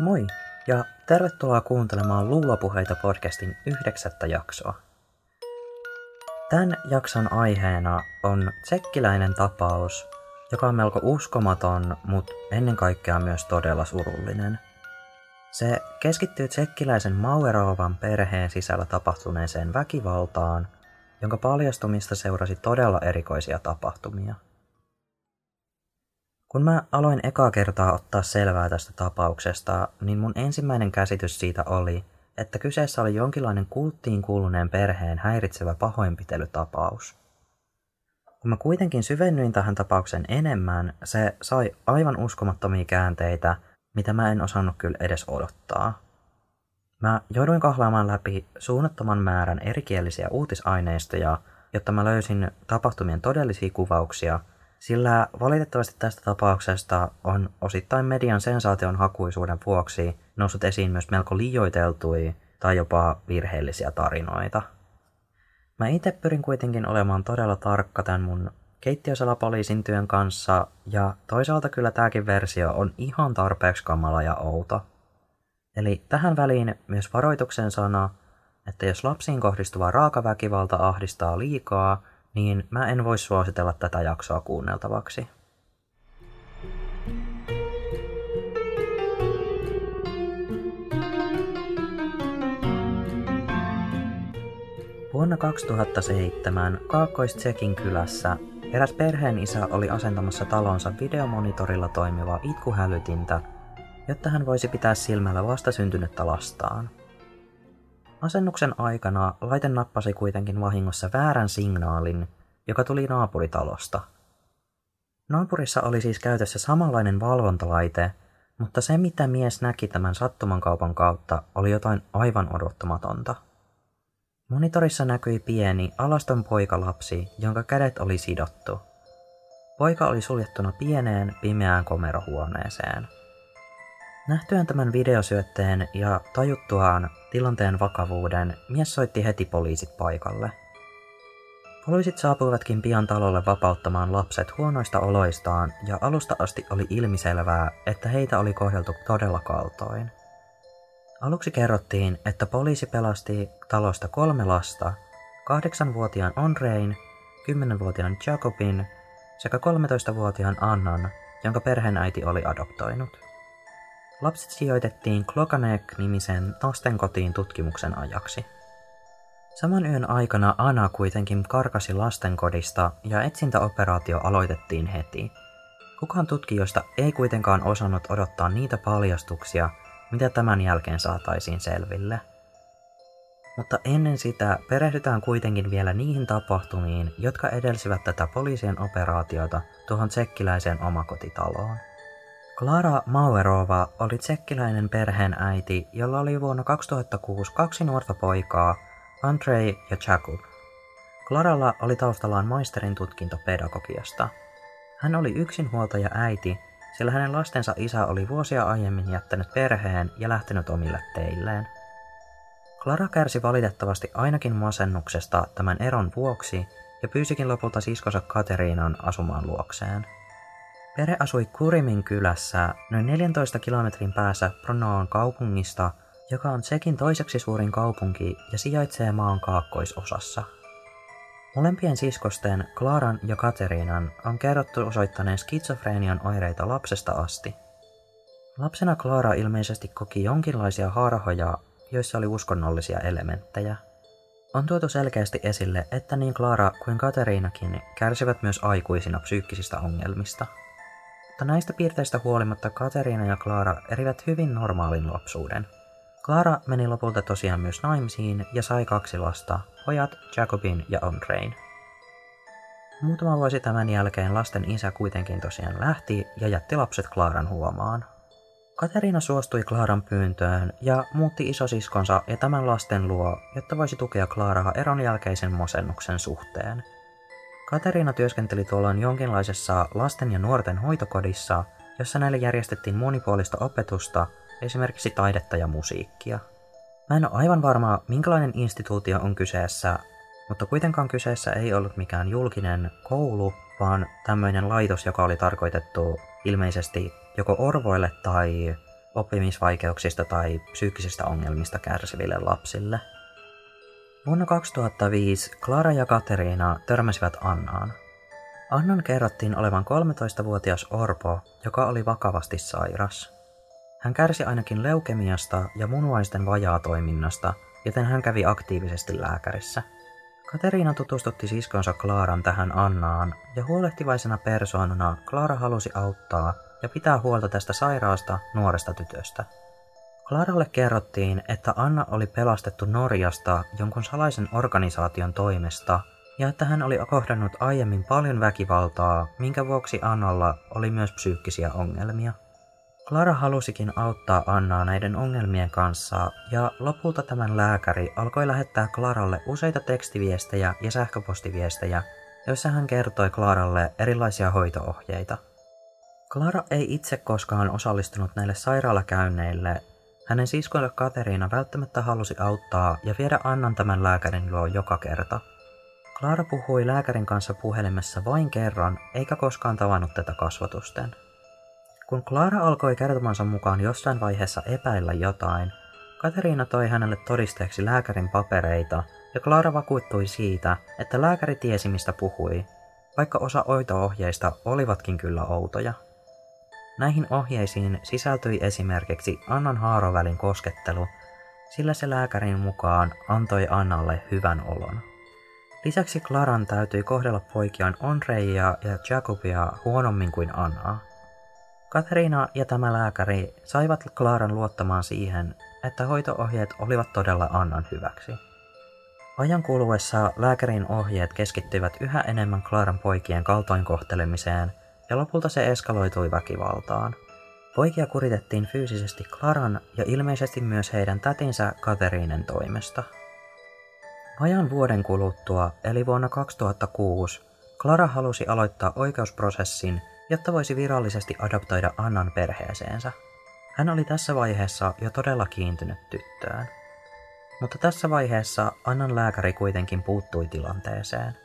Moi ja tervetuloa kuuntelemaan Luulopuheita podcastin yhdeksättä jaksoa. Tämän jakson aiheena on tsekkiläinen tapaus, joka on melko uskomaton, mutta ennen kaikkea myös todella surullinen. Se keskittyy tsekkiläisen Mauerovan perheen sisällä tapahtuneeseen väkivaltaan, jonka paljastumista seurasi todella erikoisia tapahtumia – kun mä aloin ekaa kertaa ottaa selvää tästä tapauksesta, niin mun ensimmäinen käsitys siitä oli, että kyseessä oli jonkinlainen kulttiin kuuluneen perheen häiritsevä pahoinpitelytapaus. Kun mä kuitenkin syvennyin tähän tapaukseen enemmän, se sai aivan uskomattomia käänteitä, mitä mä en osannut kyllä edes odottaa. Mä jouduin kahlaamaan läpi suunnattoman määrän erikielisiä uutisaineistoja, jotta mä löysin tapahtumien todellisia kuvauksia – sillä valitettavasti tästä tapauksesta on osittain median sensaation hakuisuuden vuoksi noussut esiin myös melko liioiteltuja tai jopa virheellisiä tarinoita. Mä itse pyrin kuitenkin olemaan todella tarkka tämän mun keittiösalapoliisin työn kanssa, ja toisaalta kyllä tääkin versio on ihan tarpeeksi kamala ja outo. Eli tähän väliin myös varoituksen sana, että jos lapsiin kohdistuva raakaväkivalta ahdistaa liikaa, niin mä en voi suositella tätä jaksoa kuunneltavaksi. Vuonna 2007 Kaakkois-Tsekin kylässä eräs perheen isä oli asentamassa talonsa videomonitorilla toimivaa itkuhälytintä, jotta hän voisi pitää silmällä vastasyntynyttä lastaan. Asennuksen aikana laite nappasi kuitenkin vahingossa väärän signaalin, joka tuli naapuritalosta. Naapurissa oli siis käytössä samanlainen valvontalaite, mutta se mitä mies näki tämän sattumankaupan kautta oli jotain aivan odottamatonta. Monitorissa näkyi pieni, alaston poikalapsi, jonka kädet oli sidottu. Poika oli suljettuna pieneen, pimeään komerohuoneeseen. Nähtyään tämän videosyötteen ja tajuttuaan tilanteen vakavuuden, mies soitti heti poliisit paikalle. Poliisit saapuivatkin pian talolle vapauttamaan lapset huonoista oloistaan ja alusta asti oli ilmiselvää, että heitä oli kohdeltu todella kaltoin. Aluksi kerrottiin, että poliisi pelasti talosta kolme lasta, kahdeksanvuotiaan Onrein, kymmenenvuotiaan Jacobin sekä 13-vuotiaan Annan, jonka perheenäiti oli adoptoinut. Lapset sijoitettiin Klokanek-nimisen lastenkotiin tutkimuksen ajaksi. Saman yön aikana Anna kuitenkin karkasi lastenkodista ja etsintäoperaatio aloitettiin heti. Kukaan tutkijoista ei kuitenkaan osannut odottaa niitä paljastuksia, mitä tämän jälkeen saataisiin selville. Mutta ennen sitä perehdytään kuitenkin vielä niihin tapahtumiin, jotka edelsivät tätä poliisien operaatiota tuohon tsekkiläiseen omakotitaloon. Klara Mauerova oli tsekkiläinen perheenäiti, jolla oli vuonna 2006 kaksi nuorta poikaa, Andrei ja Jakub. Klaralla oli taustallaan maisterin tutkinto pedagogiasta. Hän oli yksinhuoltaja äiti, sillä hänen lastensa isä oli vuosia aiemmin jättänyt perheen ja lähtenyt omille teilleen. Klara kärsi valitettavasti ainakin masennuksesta tämän eron vuoksi ja pyysikin lopulta siskonsa Kateriinan asumaan luokseen. Pere asui Kurimin kylässä noin 14 kilometrin päässä Pronoon kaupungista, joka on sekin toiseksi suurin kaupunki ja sijaitsee maan kaakkoisosassa. Molempien siskosten, Klaaran ja Kateriinan, on kerrottu osoittaneen skitsofreenian oireita lapsesta asti. Lapsena Klaara ilmeisesti koki jonkinlaisia harhoja, joissa oli uskonnollisia elementtejä. On tuotu selkeästi esille, että niin Klaara kuin Kateriinakin kärsivät myös aikuisina psyykkisistä ongelmista – mutta näistä piirteistä huolimatta Kateriina ja Clara erivät hyvin normaalin lapsuuden. Clara meni lopulta tosiaan myös naimisiin ja sai kaksi lasta, pojat Jacobin ja Andrein. Muutama vuosi tämän jälkeen lasten isä kuitenkin tosiaan lähti ja jätti lapset Klaaran huomaan. Kateriina suostui Klaaran pyyntöön ja muutti isosiskonsa ja tämän lasten luo, jotta voisi tukea Klaaraa eron jälkeisen masennuksen suhteen – Kateriina työskenteli tuolloin jonkinlaisessa lasten ja nuorten hoitokodissa, jossa näille järjestettiin monipuolista opetusta, esimerkiksi taidetta ja musiikkia. Mä en ole aivan varma, minkälainen instituutio on kyseessä, mutta kuitenkaan kyseessä ei ollut mikään julkinen koulu, vaan tämmöinen laitos, joka oli tarkoitettu ilmeisesti joko orvoille tai oppimisvaikeuksista tai psyykkisistä ongelmista kärsiville lapsille. Vuonna 2005 Clara ja Kateriina törmäsivät Annaan. Annan kerrottiin olevan 13-vuotias orpo, joka oli vakavasti sairas. Hän kärsi ainakin leukemiasta ja munuaisten vajaatoiminnasta, joten hän kävi aktiivisesti lääkärissä. Kateriina tutustutti siskonsa Klaaran tähän Annaan, ja huolehtivaisena persoonana Klaara halusi auttaa ja pitää huolta tästä sairaasta nuoresta tytöstä. Klaaralle kerrottiin, että Anna oli pelastettu Norjasta jonkun salaisen organisaation toimesta ja että hän oli kohdannut aiemmin paljon väkivaltaa, minkä vuoksi Annalla oli myös psyykkisiä ongelmia. Clara halusikin auttaa Annaa näiden ongelmien kanssa, ja lopulta tämän lääkäri alkoi lähettää Claralle useita tekstiviestejä ja sähköpostiviestejä, joissa hän kertoi Claralle erilaisia hoitoohjeita. Clara ei itse koskaan osallistunut näille sairaalakäynneille. Hänen siskoille Kateriina välttämättä halusi auttaa ja viedä Annan tämän lääkärin luo joka kerta. Clara puhui lääkärin kanssa puhelimessa vain kerran, eikä koskaan tavannut tätä kasvatusten. Kun Clara alkoi kertomansa mukaan jossain vaiheessa epäillä jotain, Kateriina toi hänelle todisteeksi lääkärin papereita, ja Clara vakuuttui siitä, että lääkäri tiesi mistä puhui, vaikka osa oito-ohjeista olivatkin kyllä outoja. Näihin ohjeisiin sisältyi esimerkiksi Annan haarovälin koskettelu, sillä se lääkärin mukaan antoi Annalle hyvän olon. Lisäksi Claran täytyi kohdella poikiaan Onreia ja Jacobia huonommin kuin Annaa. Katerina ja tämä lääkäri saivat Klaaran luottamaan siihen, että hoitoohjeet olivat todella Annan hyväksi. Ajan kuluessa lääkärin ohjeet keskittyivät yhä enemmän Klaaran poikien kaltoinkohtelemiseen ja lopulta se eskaloitui väkivaltaan. Poikia kuritettiin fyysisesti Klaran ja ilmeisesti myös heidän tätinsä Kateriinen toimesta. Ajan vuoden kuluttua, eli vuonna 2006, Clara halusi aloittaa oikeusprosessin jotta voisi virallisesti adoptoida Annan perheeseensä. Hän oli tässä vaiheessa jo todella kiintynyt tyttöön. Mutta tässä vaiheessa Annan lääkäri kuitenkin puuttui tilanteeseen.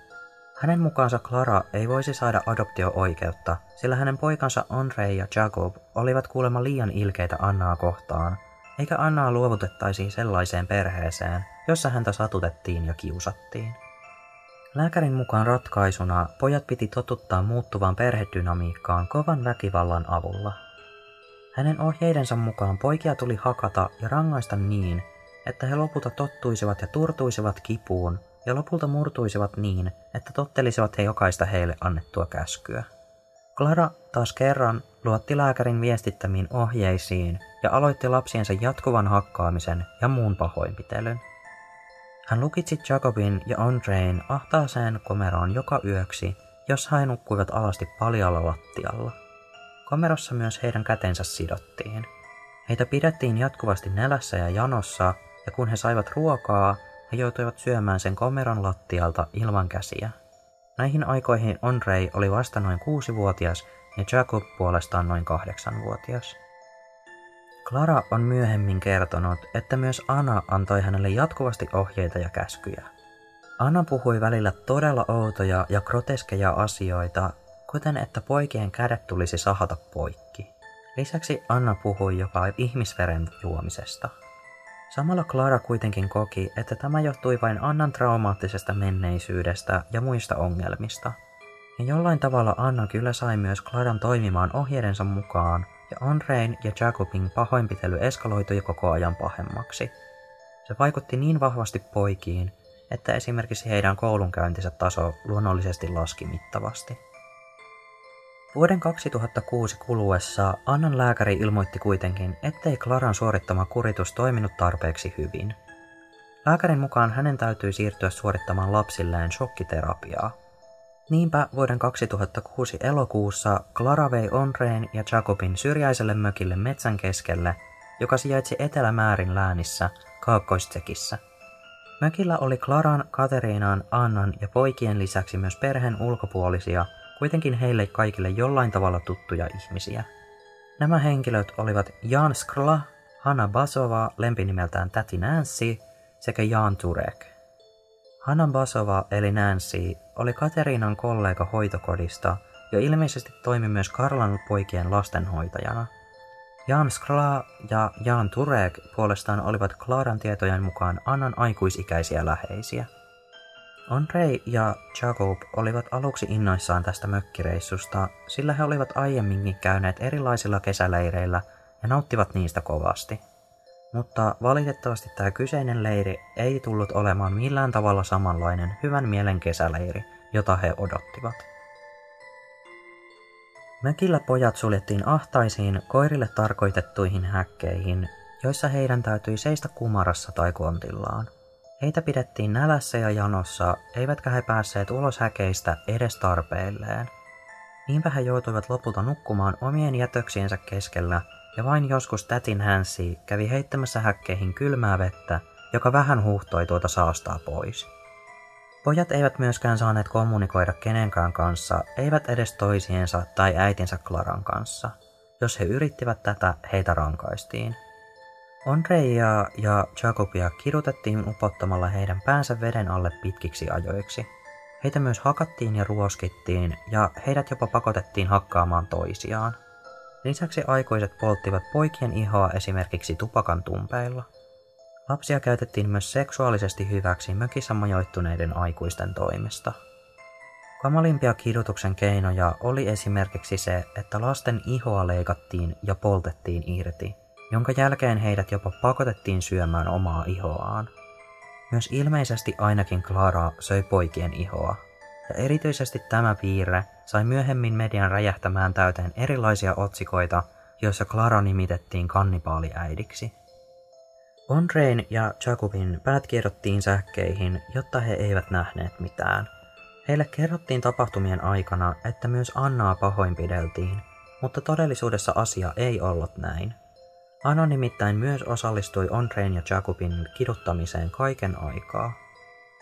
Hänen mukaansa Clara ei voisi saada adoptio-oikeutta, sillä hänen poikansa Andre ja Jacob olivat kuulemma liian ilkeitä Annaa kohtaan, eikä Annaa luovutettaisiin sellaiseen perheeseen, jossa häntä satutettiin ja kiusattiin. Lääkärin mukaan ratkaisuna pojat piti totuttaa muuttuvaan perhedynamiikkaan kovan väkivallan avulla. Hänen ohjeidensa mukaan poikia tuli hakata ja rangaista niin, että he lopulta tottuisivat ja turtuisivat kipuun ja lopulta murtuisivat niin, että tottelisivat he jokaista heille annettua käskyä. Clara taas kerran luotti lääkärin viestittämiin ohjeisiin ja aloitti lapsiensa jatkuvan hakkaamisen ja muun pahoinpitelyn. Hän lukitsi Jacobin ja Andrein ahtaaseen komeroon joka yöksi, jos he nukkuivat alasti paljalla lattialla. Komerossa myös heidän kätensä sidottiin. Heitä pidettiin jatkuvasti nälässä ja janossa, ja kun he saivat ruokaa, he joutuivat syömään sen komeron lattialta ilman käsiä. Näihin aikoihin Andrei oli vasta noin kuusi-vuotias ja Jacob puolestaan noin kahdeksanvuotias. Clara on myöhemmin kertonut, että myös Anna antoi hänelle jatkuvasti ohjeita ja käskyjä. Anna puhui välillä todella outoja ja groteskeja asioita, kuten että poikien kädet tulisi sahata poikki. Lisäksi Anna puhui jopa ihmisveren juomisesta. Samalla Clara kuitenkin koki, että tämä johtui vain Annan traumaattisesta menneisyydestä ja muista ongelmista. Ja jollain tavalla Anna kyllä sai myös Claran toimimaan ohjeidensa mukaan, ja Andrein ja Jacobin pahoinpitely eskaloitui koko ajan pahemmaksi. Se vaikutti niin vahvasti poikiin, että esimerkiksi heidän koulunkäyntinsä taso luonnollisesti laski mittavasti. Vuoden 2006 kuluessa Annan lääkäri ilmoitti kuitenkin, ettei Klaran suorittama kuritus toiminut tarpeeksi hyvin. Lääkärin mukaan hänen täytyy siirtyä suorittamaan lapsilleen shokkiterapiaa. Niinpä vuoden 2006 elokuussa Clara vei Onreen ja Jacobin syrjäiselle mökille metsän keskelle, joka sijaitsi Etelämäärin läänissä Kaakkois-Tsekissä. Mökillä oli Klaran, Kateriinan, Annan ja poikien lisäksi myös perheen ulkopuolisia, kuitenkin heille kaikille jollain tavalla tuttuja ihmisiä. Nämä henkilöt olivat Jan Skla, Hanna Basova lempinimeltään Täti Nancy sekä Jan Turek. Hanna Basova eli Nancy oli Kateriinan kollega hoitokodista ja ilmeisesti toimi myös Karlan poikien lastenhoitajana. Jan Skla ja Jan Turek puolestaan olivat Klaaran tietojen mukaan Annan aikuisikäisiä läheisiä. Andrei ja Jacob olivat aluksi innoissaan tästä mökkireissusta, sillä he olivat aiemminkin käyneet erilaisilla kesäleireillä ja nauttivat niistä kovasti. Mutta valitettavasti tämä kyseinen leiri ei tullut olemaan millään tavalla samanlainen hyvän mielen kesäleiri, jota he odottivat. Mökillä pojat suljettiin ahtaisiin koirille tarkoitettuihin häkkeihin, joissa heidän täytyi seistä kumarassa tai kontillaan. Heitä pidettiin nälässä ja janossa, eivätkä he päässeet ulos häkeistä edes tarpeilleen. Niinpä he joutuivat lopulta nukkumaan omien jätöksiensä keskellä, ja vain joskus tätin Hansi kävi heittämässä häkkeihin kylmää vettä, joka vähän huuhtoi tuota saastaa pois. Pojat eivät myöskään saaneet kommunikoida kenenkään kanssa, eivät edes toisiensa tai äitinsä Klaran kanssa. Jos he yrittivät tätä, heitä rankaistiin. Andreia ja Jacobia kidutettiin upottamalla heidän päänsä veden alle pitkiksi ajoiksi. Heitä myös hakattiin ja ruoskittiin, ja heidät jopa pakotettiin hakkaamaan toisiaan. Lisäksi aikuiset polttivat poikien ihoa esimerkiksi tupakan tumpeilla. Lapsia käytettiin myös seksuaalisesti hyväksi mökissä majoittuneiden aikuisten toimesta. Kamalimpia kidutuksen keinoja oli esimerkiksi se, että lasten ihoa leikattiin ja poltettiin irti, jonka jälkeen heidät jopa pakotettiin syömään omaa ihoaan. Myös ilmeisesti ainakin Clara söi poikien ihoa, ja erityisesti tämä piirre sai myöhemmin median räjähtämään täyteen erilaisia otsikoita, joissa Clara nimitettiin kannibaaliäidiksi. Andrein ja Jacobin päät kierrottiin sähkeihin, jotta he eivät nähneet mitään. Heille kerrottiin tapahtumien aikana, että myös Annaa pahoinpideltiin, mutta todellisuudessa asia ei ollut näin. Anna nimittäin myös osallistui Andrein ja Jacobin kiduttamiseen kaiken aikaa.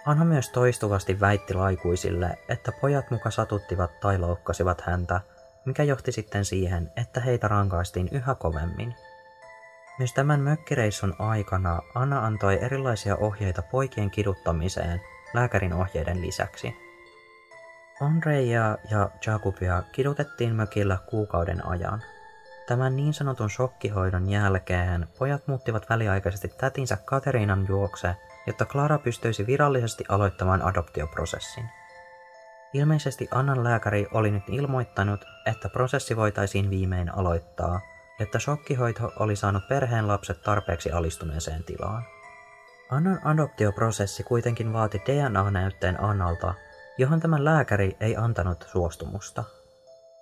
Anna myös toistuvasti väitti laikuisille, että pojat muka satuttivat tai loukkasivat häntä, mikä johti sitten siihen, että heitä rankaistiin yhä kovemmin. Myös tämän mökkireissun aikana Anna antoi erilaisia ohjeita poikien kiduttamiseen lääkärin ohjeiden lisäksi. Andreja ja Jakubia kidutettiin mökillä kuukauden ajan. Tämän niin sanotun shokkihoidon jälkeen pojat muuttivat väliaikaisesti tätinsä Katerinan juokse, jotta Clara pystyisi virallisesti aloittamaan adoptioprosessin. Ilmeisesti Annan lääkäri oli nyt ilmoittanut, että prosessi voitaisiin viimein aloittaa – että shokkihoito oli saanut perheen lapset tarpeeksi alistuneeseen tilaan. Annan adoptioprosessi kuitenkin vaati DNA-näytteen Annalta, johon tämä lääkäri ei antanut suostumusta.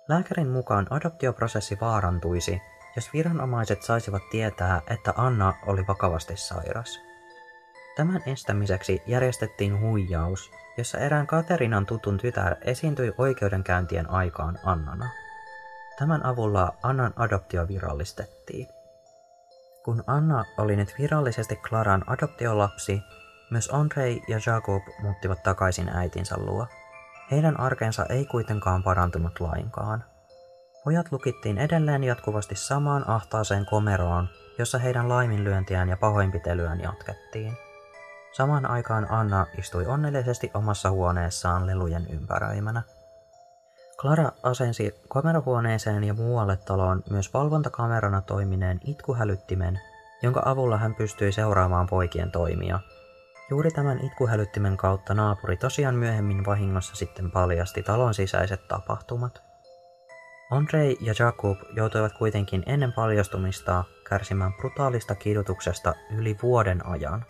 Lääkärin mukaan adoptioprosessi vaarantuisi, jos viranomaiset saisivat tietää, että Anna oli vakavasti sairas. Tämän estämiseksi järjestettiin huijaus, jossa erään Katerinan tutun tytär esiintyi oikeudenkäyntien aikaan Annana. Tämän avulla Annan adoptio virallistettiin. Kun Anna oli nyt virallisesti Klaran adoptiolapsi, myös Andrei ja Jacob muuttivat takaisin äitinsä luo. Heidän arkensa ei kuitenkaan parantunut lainkaan. Pojat lukittiin edelleen jatkuvasti samaan ahtaaseen komeroon, jossa heidän laiminlyöntiään ja pahoinpitelyään jatkettiin. Samaan aikaan Anna istui onnellisesti omassa huoneessaan lelujen ympäröimänä. Clara asensi kamerahuoneeseen ja muualle taloon myös valvontakamerana toimineen itkuhälyttimen, jonka avulla hän pystyi seuraamaan poikien toimia. Juuri tämän itkuhälyttimen kautta naapuri tosiaan myöhemmin vahingossa sitten paljasti talon sisäiset tapahtumat. Andrei ja Jakub joutuivat kuitenkin ennen paljastumista kärsimään brutaalista kidutuksesta yli vuoden ajan.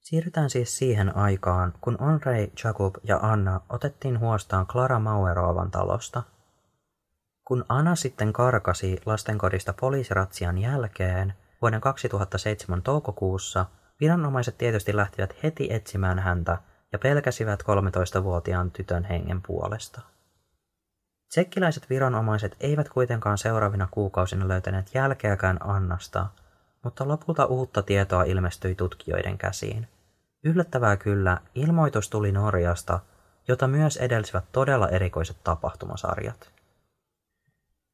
Siirrytään siis siihen aikaan, kun Andrei, Jakub ja Anna otettiin huostaan Klara Mauerovan talosta. Kun Anna sitten karkasi lastenkodista poliisiratsian jälkeen vuoden 2007 toukokuussa, viranomaiset tietysti lähtivät heti etsimään häntä ja pelkäsivät 13-vuotiaan tytön hengen puolesta. Tsekkiläiset viranomaiset eivät kuitenkaan seuraavina kuukausina löytäneet jälkeäkään Annasta, mutta lopulta uutta tietoa ilmestyi tutkijoiden käsiin. Yllättävää kyllä, ilmoitus tuli Norjasta, jota myös edelsivät todella erikoiset tapahtumasarjat.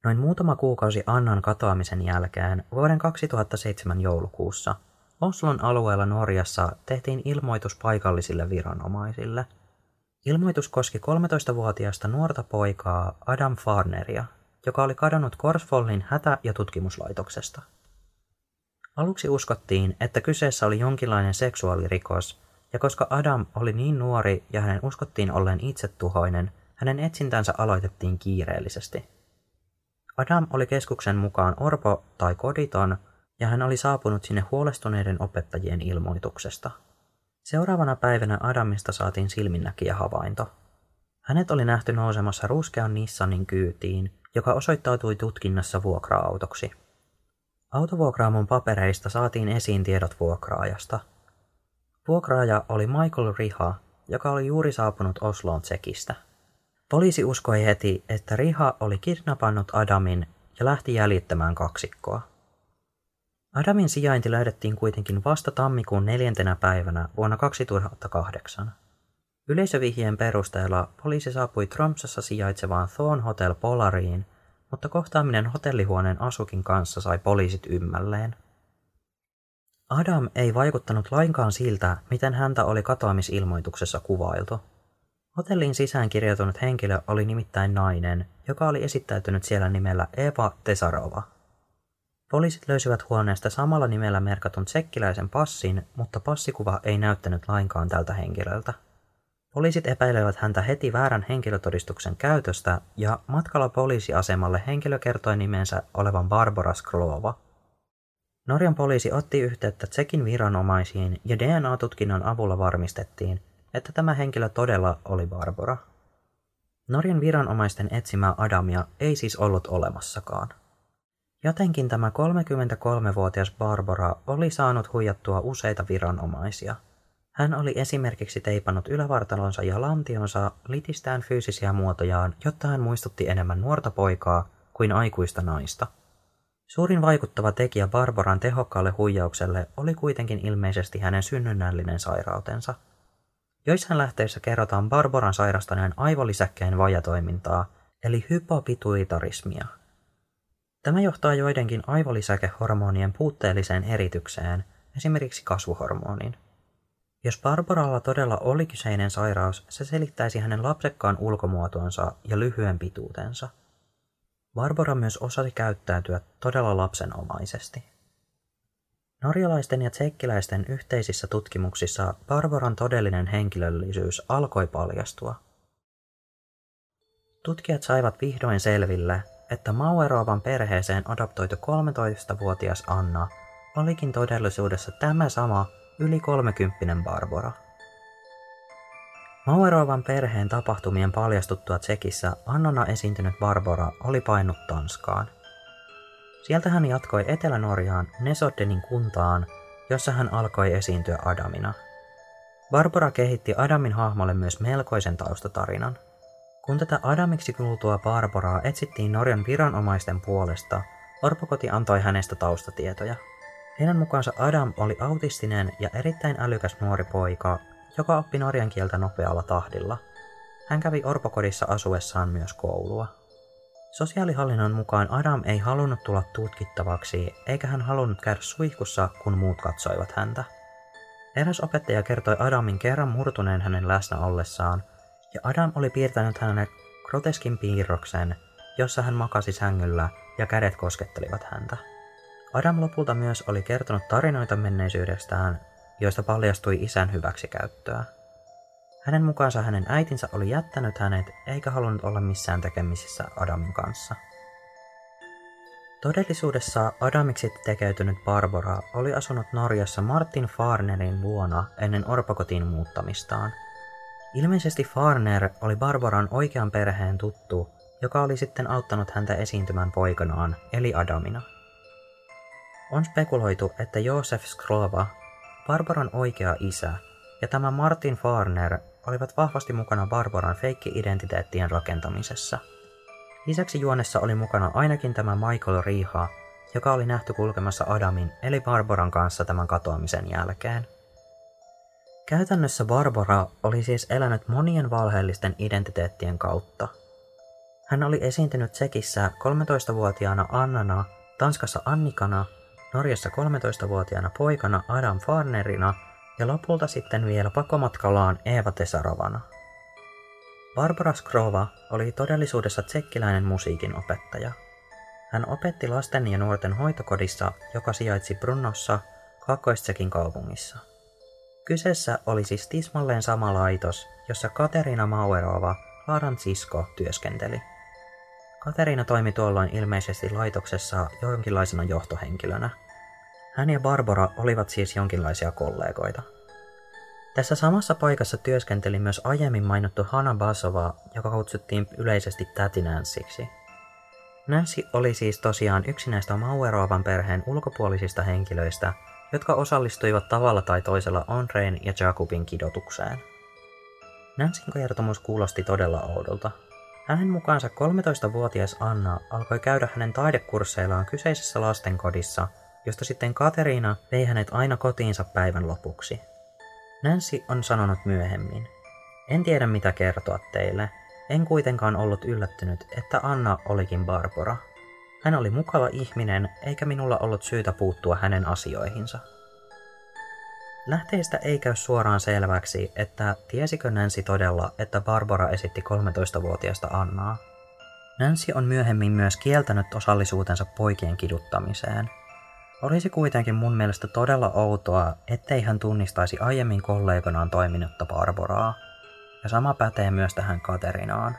Noin muutama kuukausi Annan katoamisen jälkeen vuoden 2007 joulukuussa Oslon alueella Norjassa tehtiin ilmoitus paikallisille viranomaisille. Ilmoitus koski 13-vuotiaasta nuorta poikaa Adam Farneria, joka oli kadonnut Korsvollin hätä- ja tutkimuslaitoksesta. Aluksi uskottiin, että kyseessä oli jonkinlainen seksuaalirikos, ja koska Adam oli niin nuori ja hänen uskottiin olleen itsetuhoinen, hänen etsintänsä aloitettiin kiireellisesti. Adam oli keskuksen mukaan orpo tai koditon, ja hän oli saapunut sinne huolestuneiden opettajien ilmoituksesta. Seuraavana päivänä Adamista saatiin silminnäkiä havainto. Hänet oli nähty nousemassa ruskean Nissanin kyytiin, joka osoittautui tutkinnassa vuokra-autoksi. Autovuokraamon papereista saatiin esiin tiedot vuokraajasta. Vuokraaja oli Michael Riha, joka oli juuri saapunut Osloon Tsekistä. Poliisi uskoi heti, että Riha oli kidnappannut Adamin ja lähti jäljittämään kaksikkoa. Adamin sijainti löydettiin kuitenkin vasta tammikuun neljäntenä päivänä vuonna 2008. Yleisövihjeen perusteella poliisi saapui Tromsassa sijaitsevaan Thorn Hotel Polariin, mutta kohtaaminen hotellihuoneen asukin kanssa sai poliisit ymmälleen. Adam ei vaikuttanut lainkaan siltä, miten häntä oli katoamisilmoituksessa kuvailtu. Hotelliin sisään kirjautunut henkilö oli nimittäin nainen, joka oli esittäytynyt siellä nimellä Eva Tesarova. Poliisit löysivät huoneesta samalla nimellä merkatun tsekkiläisen passin, mutta passikuva ei näyttänyt lainkaan tältä henkilöltä. Poliisit epäilevät häntä heti väärän henkilötodistuksen käytöstä ja matkalla poliisiasemalle henkilö kertoi nimensä olevan Barbara Skrova. Norjan poliisi otti yhteyttä Tsekin viranomaisiin ja DNA-tutkinnon avulla varmistettiin, että tämä henkilö todella oli Barbara. Norjan viranomaisten etsimää Adamia ei siis ollut olemassakaan. Jotenkin tämä 33-vuotias Barbara oli saanut huijattua useita viranomaisia. Hän oli esimerkiksi teipannut ylävartalonsa ja lantionsa litistään fyysisiä muotojaan, jotta hän muistutti enemmän nuorta poikaa kuin aikuista naista. Suurin vaikuttava tekijä Barbaran tehokkaalle huijaukselle oli kuitenkin ilmeisesti hänen synnynnällinen sairautensa. Joissain lähteissä kerrotaan Barbaran sairastaneen aivolisäkkeen vajatoimintaa, eli hypopituitarismia. Tämä johtaa joidenkin aivolisäkehormonien puutteelliseen eritykseen, esimerkiksi kasvuhormonin. Jos Barbaralla todella oli kyseinen sairaus, se selittäisi hänen lapsekkaan ulkomuotonsa ja lyhyen pituutensa. Barbara myös osasi käyttäytyä todella lapsenomaisesti. Norjalaisten ja tsekkiläisten yhteisissä tutkimuksissa Barbaran todellinen henkilöllisyys alkoi paljastua. Tutkijat saivat vihdoin selville, että Mauerovan perheeseen adoptoitu 13-vuotias Anna olikin todellisuudessa tämä sama yli kolmekymppinen Barbara. Mauerovan perheen tapahtumien paljastuttua Tsekissä Annona esiintynyt Barbara oli painut Tanskaan. Sieltä hän jatkoi Etelä-Norjaan Nesoddenin kuntaan, jossa hän alkoi esiintyä Adamina. Barbara kehitti Adamin hahmolle myös melkoisen taustatarinan. Kun tätä Adamiksi kuultua Barbaraa etsittiin Norjan viranomaisten puolesta, Orpokoti antoi hänestä taustatietoja. Heidän mukaansa Adam oli autistinen ja erittäin älykäs nuori poika, joka oppi norjan kieltä nopealla tahdilla. Hän kävi orpokodissa asuessaan myös koulua. Sosiaalihallinnon mukaan Adam ei halunnut tulla tutkittavaksi, eikä hän halunnut käydä suihkussa, kun muut katsoivat häntä. Eräs opettaja kertoi Adamin kerran murtuneen hänen läsnä ollessaan, ja Adam oli piirtänyt hänelle groteskin piirroksen, jossa hän makasi sängyllä ja kädet koskettelivat häntä. Adam lopulta myös oli kertonut tarinoita menneisyydestään, joista paljastui isän hyväksikäyttöä. Hänen mukaansa hänen äitinsä oli jättänyt hänet eikä halunnut olla missään tekemisissä Adamin kanssa. Todellisuudessa Adamiksi tekeytynyt Barbara oli asunut Norjassa Martin Farnerin luona ennen orpakotiin muuttamistaan. Ilmeisesti Farner oli Barbaran oikean perheen tuttu, joka oli sitten auttanut häntä esiintymään poikanaan, eli Adamina. On spekuloitu, että Josef Skrova, Barbaran oikea isä, ja tämä Martin Farner olivat vahvasti mukana Barbaran feikki-identiteettien rakentamisessa. Lisäksi juonessa oli mukana ainakin tämä Michael Riha, joka oli nähty kulkemassa Adamin eli Barbaran kanssa tämän katoamisen jälkeen. Käytännössä Barbara oli siis elänyt monien valheellisten identiteettien kautta. Hän oli esiintynyt Tsekissä 13-vuotiaana Annana, Tanskassa Annikana Norjassa 13-vuotiaana poikana Adam Farnerina ja lopulta sitten vielä pakomatkallaan Eeva Tesarovana. Barbara Skrova oli todellisuudessa tsekkiläinen musiikin opettaja. Hän opetti lasten ja nuorten hoitokodissa, joka sijaitsi Brunnossa, Kaakkois-Tsekin kaupungissa. Kyseessä oli siis tismalleen sama laitos, jossa Katerina Mauerova, Vaaran sisko, työskenteli. Katerina toimi tuolloin ilmeisesti laitoksessa jonkinlaisena johtohenkilönä. Hän ja Barbara olivat siis jonkinlaisia kollegoita. Tässä samassa paikassa työskenteli myös aiemmin mainittu Hanna Basova, joka kutsuttiin yleisesti täti Nancyksi. Nancy oli siis tosiaan yksi näistä Mauerovan perheen ulkopuolisista henkilöistä, jotka osallistuivat tavalla tai toisella Andreen ja Jacobin kidotukseen. Nancyn kertomus kuulosti todella oudolta. Hänen mukaansa 13-vuotias Anna alkoi käydä hänen taidekursseillaan kyseisessä lastenkodissa, josta sitten Kateriina vei hänet aina kotiinsa päivän lopuksi. Nancy on sanonut myöhemmin, en tiedä mitä kertoa teille, en kuitenkaan ollut yllättynyt, että Anna olikin Barbara. Hän oli mukava ihminen, eikä minulla ollut syytä puuttua hänen asioihinsa. Lähteistä ei käy suoraan selväksi, että tiesikö Nancy todella, että Barbara esitti 13-vuotiaasta Annaa. Nancy on myöhemmin myös kieltänyt osallisuutensa poikien kiduttamiseen. Olisi kuitenkin mun mielestä todella outoa, ettei hän tunnistaisi aiemmin kollegonaan toiminutta Barbaraa. Ja sama pätee myös tähän Katerinaan.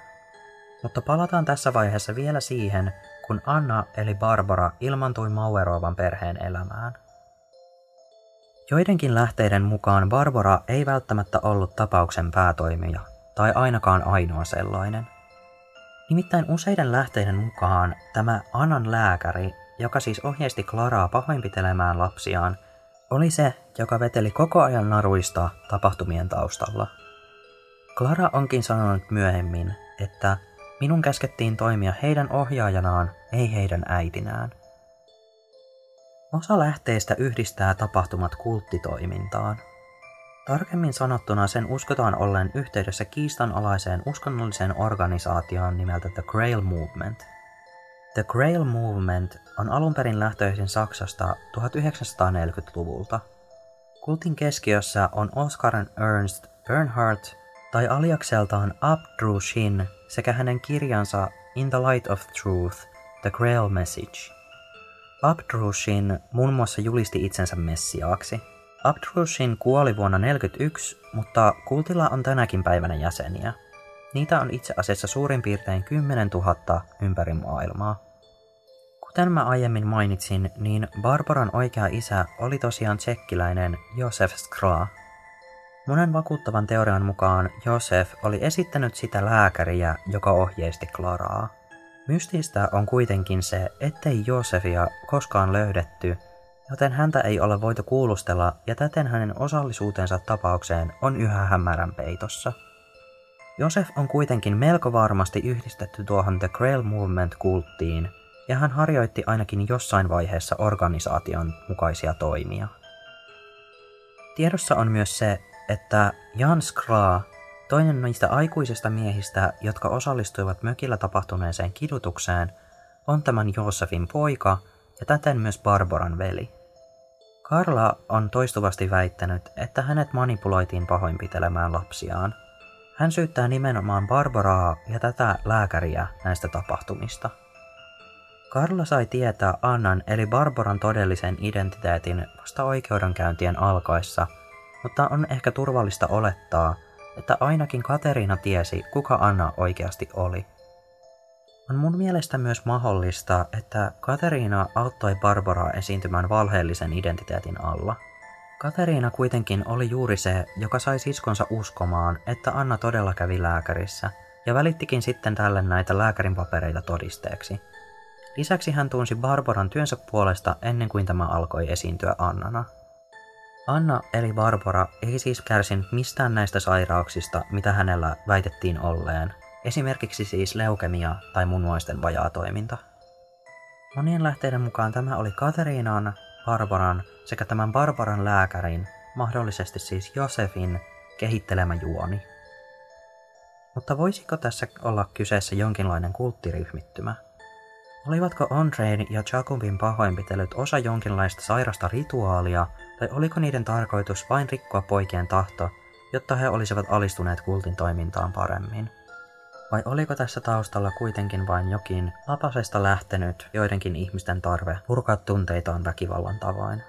Mutta palataan tässä vaiheessa vielä siihen, kun Anna eli Barbara ilmantui Mauerovan perheen elämään. Joidenkin lähteiden mukaan Barbara ei välttämättä ollut tapauksen päätoimija, tai ainakaan ainoa sellainen. Nimittäin useiden lähteiden mukaan tämä Annan lääkäri, joka siis ohjeisti Klaraa pahoinpitelemään lapsiaan, oli se, joka veteli koko ajan naruista tapahtumien taustalla. Klara onkin sanonut myöhemmin, että minun käskettiin toimia heidän ohjaajanaan, ei heidän äitinään. Osa lähteistä yhdistää tapahtumat kulttitoimintaan. Tarkemmin sanottuna sen uskotaan ollen yhteydessä kiistanalaiseen uskonnolliseen organisaatioon nimeltä The Grail Movement. The Grail Movement on alun perin lähtöisin Saksasta 1940-luvulta. Kultin keskiössä on Oscar Ernst Bernhardt tai aliakseltaan Abdrushin sekä hänen kirjansa In the Light of Truth, The Grail Message – Abdrushin muun muassa julisti itsensä messiaaksi. Abdrushin kuoli vuonna 1941, mutta kultilla on tänäkin päivänä jäseniä. Niitä on itse asiassa suurin piirtein 10 000 ympäri maailmaa. Kuten mä aiemmin mainitsin, niin Barbaran oikea isä oli tosiaan tsekkiläinen Josef Skra. Monen vakuuttavan teorian mukaan Josef oli esittänyt sitä lääkäriä, joka ohjeisti Klaraa. Mystistä on kuitenkin se, ettei Josefia koskaan löydetty, joten häntä ei ole voitu kuulustella ja täten hänen osallisuutensa tapaukseen on yhä hämärän peitossa. Josef on kuitenkin melko varmasti yhdistetty tuohon The Grail Movement-kulttiin, ja hän harjoitti ainakin jossain vaiheessa organisaation mukaisia toimia. Tiedossa on myös se, että Jan Skraa Toinen niistä aikuisista miehistä, jotka osallistuivat mökillä tapahtuneeseen kidutukseen, on tämän Joosefin poika ja täten myös Barbaran veli. Karla on toistuvasti väittänyt, että hänet manipuloitiin pahoinpitelemään lapsiaan. Hän syyttää nimenomaan Barbaraa ja tätä lääkäriä näistä tapahtumista. Karla sai tietää Annan eli Barbaran todellisen identiteetin vasta oikeudenkäyntien alkaessa, mutta on ehkä turvallista olettaa, että ainakin Kateriina tiesi, kuka Anna oikeasti oli. On mun mielestä myös mahdollista, että Kateriina auttoi Barbaraa esiintymään valheellisen identiteetin alla. Kateriina kuitenkin oli juuri se, joka sai siskonsa uskomaan, että Anna todella kävi lääkärissä, ja välittikin sitten tälle näitä lääkärin papereita todisteeksi. Lisäksi hän tunsi Barbaran työnsä puolesta ennen kuin tämä alkoi esiintyä Annana. Anna eli Barbara ei siis kärsinyt mistään näistä sairauksista, mitä hänellä väitettiin olleen, esimerkiksi siis leukemia tai munuaisten vajaatoiminta. Monien lähteiden mukaan tämä oli Kateriinan, Barbaran sekä tämän Barbaran lääkärin, mahdollisesti siis Josefin, kehittelemä juoni. Mutta voisiko tässä olla kyseessä jonkinlainen kulttiryhmittymä? Olivatko Andrein ja Jacobin pahoinpitelyt osa jonkinlaista sairasta rituaalia, tai oliko niiden tarkoitus vain rikkoa poikien tahto, jotta he olisivat alistuneet kultin toimintaan paremmin? Vai oliko tässä taustalla kuitenkin vain jokin lapasesta lähtenyt joidenkin ihmisten tarve purkaa tunteitaan väkivallan tavoin?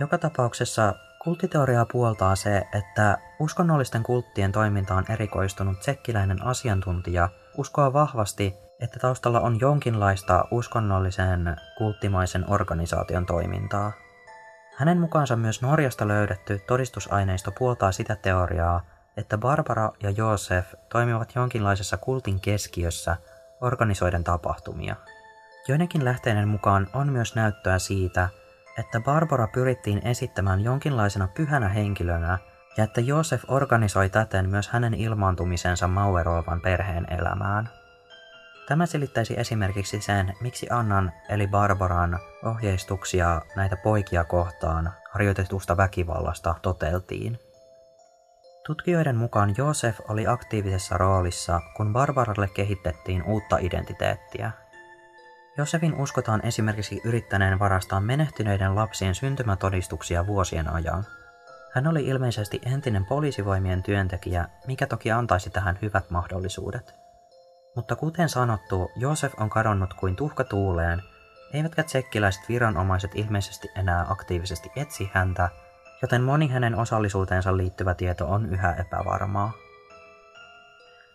Joka tapauksessa kulttiteoriaa puoltaa se, että uskonnollisten kulttien toiminta on erikoistunut tsekkiläinen asiantuntija uskoa vahvasti, että taustalla on jonkinlaista uskonnollisen kulttimaisen organisaation toimintaa. Hänen mukaansa myös Norjasta löydetty todistusaineisto puoltaa sitä teoriaa, että Barbara ja Joosef toimivat jonkinlaisessa kultin keskiössä organisoiden tapahtumia. Joidenkin lähteiden mukaan on myös näyttöä siitä, että Barbara pyrittiin esittämään jonkinlaisena pyhänä henkilönä ja että Joosef organisoi täten myös hänen ilmaantumisensa Mauerovan perheen elämään. Tämä selittäisi esimerkiksi sen, miksi Annan eli Barbaran ohjeistuksia näitä poikia kohtaan harjoitetusta väkivallasta toteltiin. Tutkijoiden mukaan Josef oli aktiivisessa roolissa, kun Barbaralle kehitettiin uutta identiteettiä. Josefin uskotaan esimerkiksi yrittäneen varastaa menehtyneiden lapsien syntymätodistuksia vuosien ajan. Hän oli ilmeisesti entinen poliisivoimien työntekijä, mikä toki antaisi tähän hyvät mahdollisuudet. Mutta kuten sanottu, Josef on kadonnut kuin tuhka tuuleen, eivätkä tsekkiläiset viranomaiset ilmeisesti enää aktiivisesti etsi häntä, joten moni hänen osallisuuteensa liittyvä tieto on yhä epävarmaa.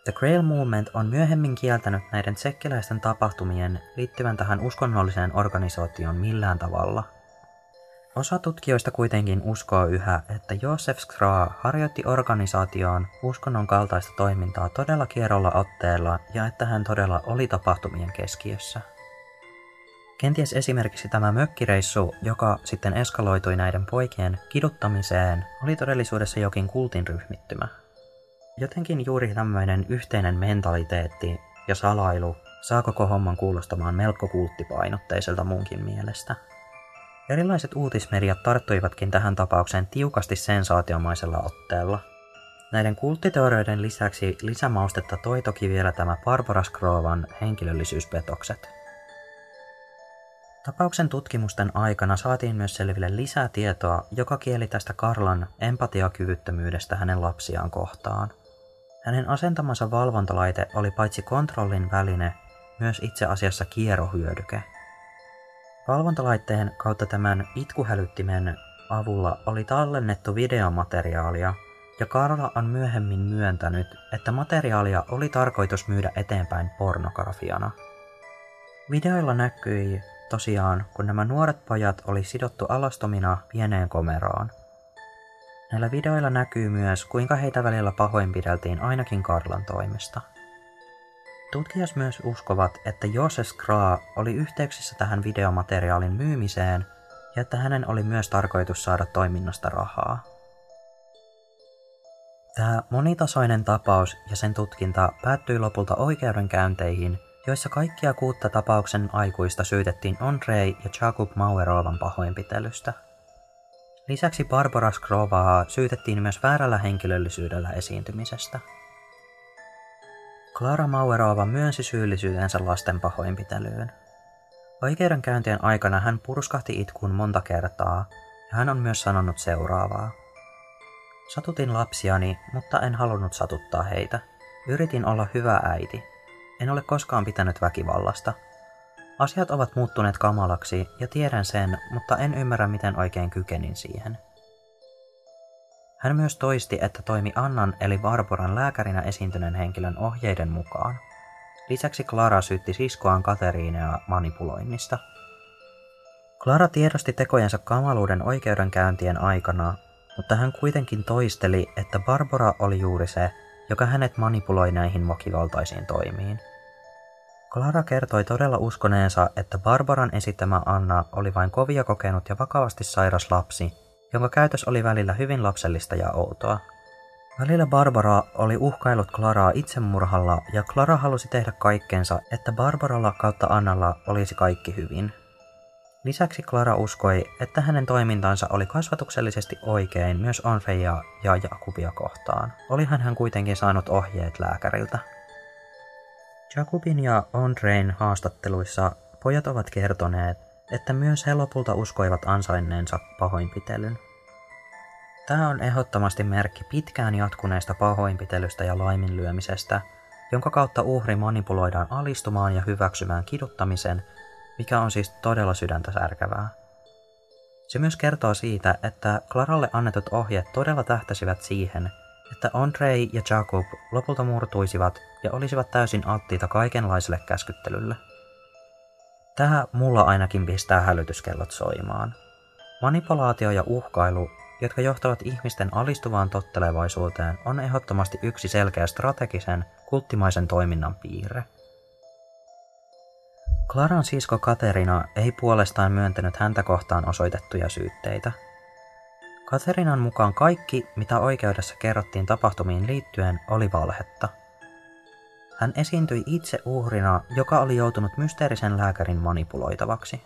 The Grail Movement on myöhemmin kieltänyt näiden tsekkiläisten tapahtumien liittyvän tähän uskonnolliseen organisaatioon millään tavalla. Osa tutkijoista kuitenkin uskoo yhä, että Josef Skra harjoitti organisaatioon uskonnon kaltaista toimintaa todella kierrolla otteella ja että hän todella oli tapahtumien keskiössä. Kenties esimerkiksi tämä mökkireissu, joka sitten eskaloitui näiden poikien kiduttamiseen, oli todellisuudessa jokin kultin ryhmittymä. Jotenkin juuri tämmöinen yhteinen mentaliteetti ja salailu saa koko homman kuulostamaan melko kulttipainotteiselta munkin mielestä. Erilaiset uutismediat tarttuivatkin tähän tapaukseen tiukasti sensaatiomaisella otteella. Näiden kulttiteorioiden lisäksi lisämaustetta toi toki vielä tämä Barbara Skrovan henkilöllisyyspetokset – Tapauksen tutkimusten aikana saatiin myös selville lisää tietoa, joka kieli tästä Karlan empatiakyvyttömyydestä hänen lapsiaan kohtaan. Hänen asentamansa valvontalaite oli paitsi kontrollin väline, myös itse asiassa kierrohyödyke. Valvontalaitteen kautta tämän itkuhälyttimen avulla oli tallennettu videomateriaalia, ja Karla on myöhemmin myöntänyt, että materiaalia oli tarkoitus myydä eteenpäin pornografiana. Videoilla näkyi tosiaan, kun nämä nuoret pojat oli sidottu alastomina pieneen komeroon. Näillä videoilla näkyy myös, kuinka heitä välillä pahoinpideltiin ainakin Karlan toimesta. Tutkijat myös uskovat, että Josef Skraa oli yhteyksissä tähän videomateriaalin myymiseen ja että hänen oli myös tarkoitus saada toiminnasta rahaa. Tämä monitasoinen tapaus ja sen tutkinta päättyi lopulta oikeudenkäynteihin joissa kaikkia kuutta tapauksen aikuista syytettiin Andrei ja Jakub Mauerovan pahoinpitelystä. Lisäksi Barbara Skrovaa syytettiin myös väärällä henkilöllisyydellä esiintymisestä. Klara Mauerova myönsi syyllisyytensä lasten pahoinpitelyyn. Oikeudenkäyntien aikana hän purskahti itkuun monta kertaa, ja hän on myös sanonut seuraavaa. Satutin lapsiani, mutta en halunnut satuttaa heitä. Yritin olla hyvä äiti, en ole koskaan pitänyt väkivallasta. Asiat ovat muuttuneet kamalaksi ja tiedän sen, mutta en ymmärrä miten oikein kykenin siihen. Hän myös toisti, että toimi Annan eli Barbaran lääkärinä esiintyneen henkilön ohjeiden mukaan. Lisäksi Clara syytti siskoaan Kateriinea manipuloinnista. Clara tiedosti tekojensa kamaluuden oikeudenkäyntien aikana, mutta hän kuitenkin toisteli, että Barbara oli juuri se, joka hänet manipuloi näihin väkivaltaisiin toimiin. Clara kertoi todella uskoneensa, että Barbaran esittämä Anna oli vain kovia kokenut ja vakavasti sairas lapsi, jonka käytös oli välillä hyvin lapsellista ja outoa. Välillä Barbara oli uhkailut Claraa itsemurhalla ja Clara halusi tehdä kaikkensa, että Barbaralla kautta Annalla olisi kaikki hyvin. Lisäksi Clara uskoi, että hänen toimintansa oli kasvatuksellisesti oikein myös Onfeja ja Jakubia kohtaan. Olihan hän kuitenkin saanut ohjeet lääkäriltä. Jakubin ja Andrein haastatteluissa pojat ovat kertoneet, että myös he lopulta uskoivat ansainneensa pahoinpitelyn. Tämä on ehdottomasti merkki pitkään jatkuneesta pahoinpitelystä ja laiminlyömisestä, jonka kautta uhri manipuloidaan alistumaan ja hyväksymään kiduttamisen, mikä on siis todella sydäntä särkävää. Se myös kertoo siitä, että Claralle annetut ohjeet todella tähtäsivät siihen, että Andrei ja Jacob lopulta murtuisivat ja olisivat täysin alttiita kaikenlaiselle käskyttelylle. Tähän mulla ainakin pistää hälytyskellot soimaan. Manipulaatio ja uhkailu, jotka johtavat ihmisten alistuvaan tottelevaisuuteen, on ehdottomasti yksi selkeä strategisen, kulttimaisen toiminnan piirre. Klaran sisko Katerina ei puolestaan myöntänyt häntä kohtaan osoitettuja syytteitä. Katerinan mukaan kaikki, mitä oikeudessa kerrottiin tapahtumiin liittyen, oli valhetta. Hän esiintyi itse uhrina, joka oli joutunut mysteerisen lääkärin manipuloitavaksi.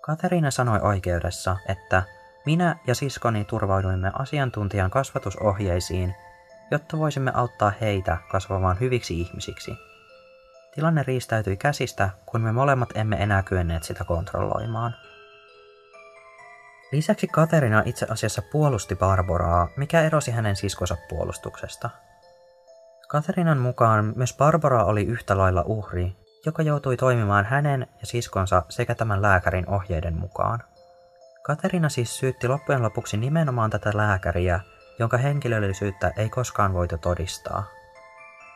Katerina sanoi oikeudessa, että minä ja siskoni turvauduimme asiantuntijan kasvatusohjeisiin, jotta voisimme auttaa heitä kasvamaan hyviksi ihmisiksi. Tilanne riistäytyi käsistä, kun me molemmat emme enää kyenneet sitä kontrolloimaan. Lisäksi Katerina itse asiassa puolusti Barboraa, mikä erosi hänen siskonsa puolustuksesta. Katerinan mukaan myös Barbara oli yhtä lailla uhri, joka joutui toimimaan hänen ja siskonsa sekä tämän lääkärin ohjeiden mukaan. Katerina siis syytti loppujen lopuksi nimenomaan tätä lääkäriä, jonka henkilöllisyyttä ei koskaan voitu todistaa.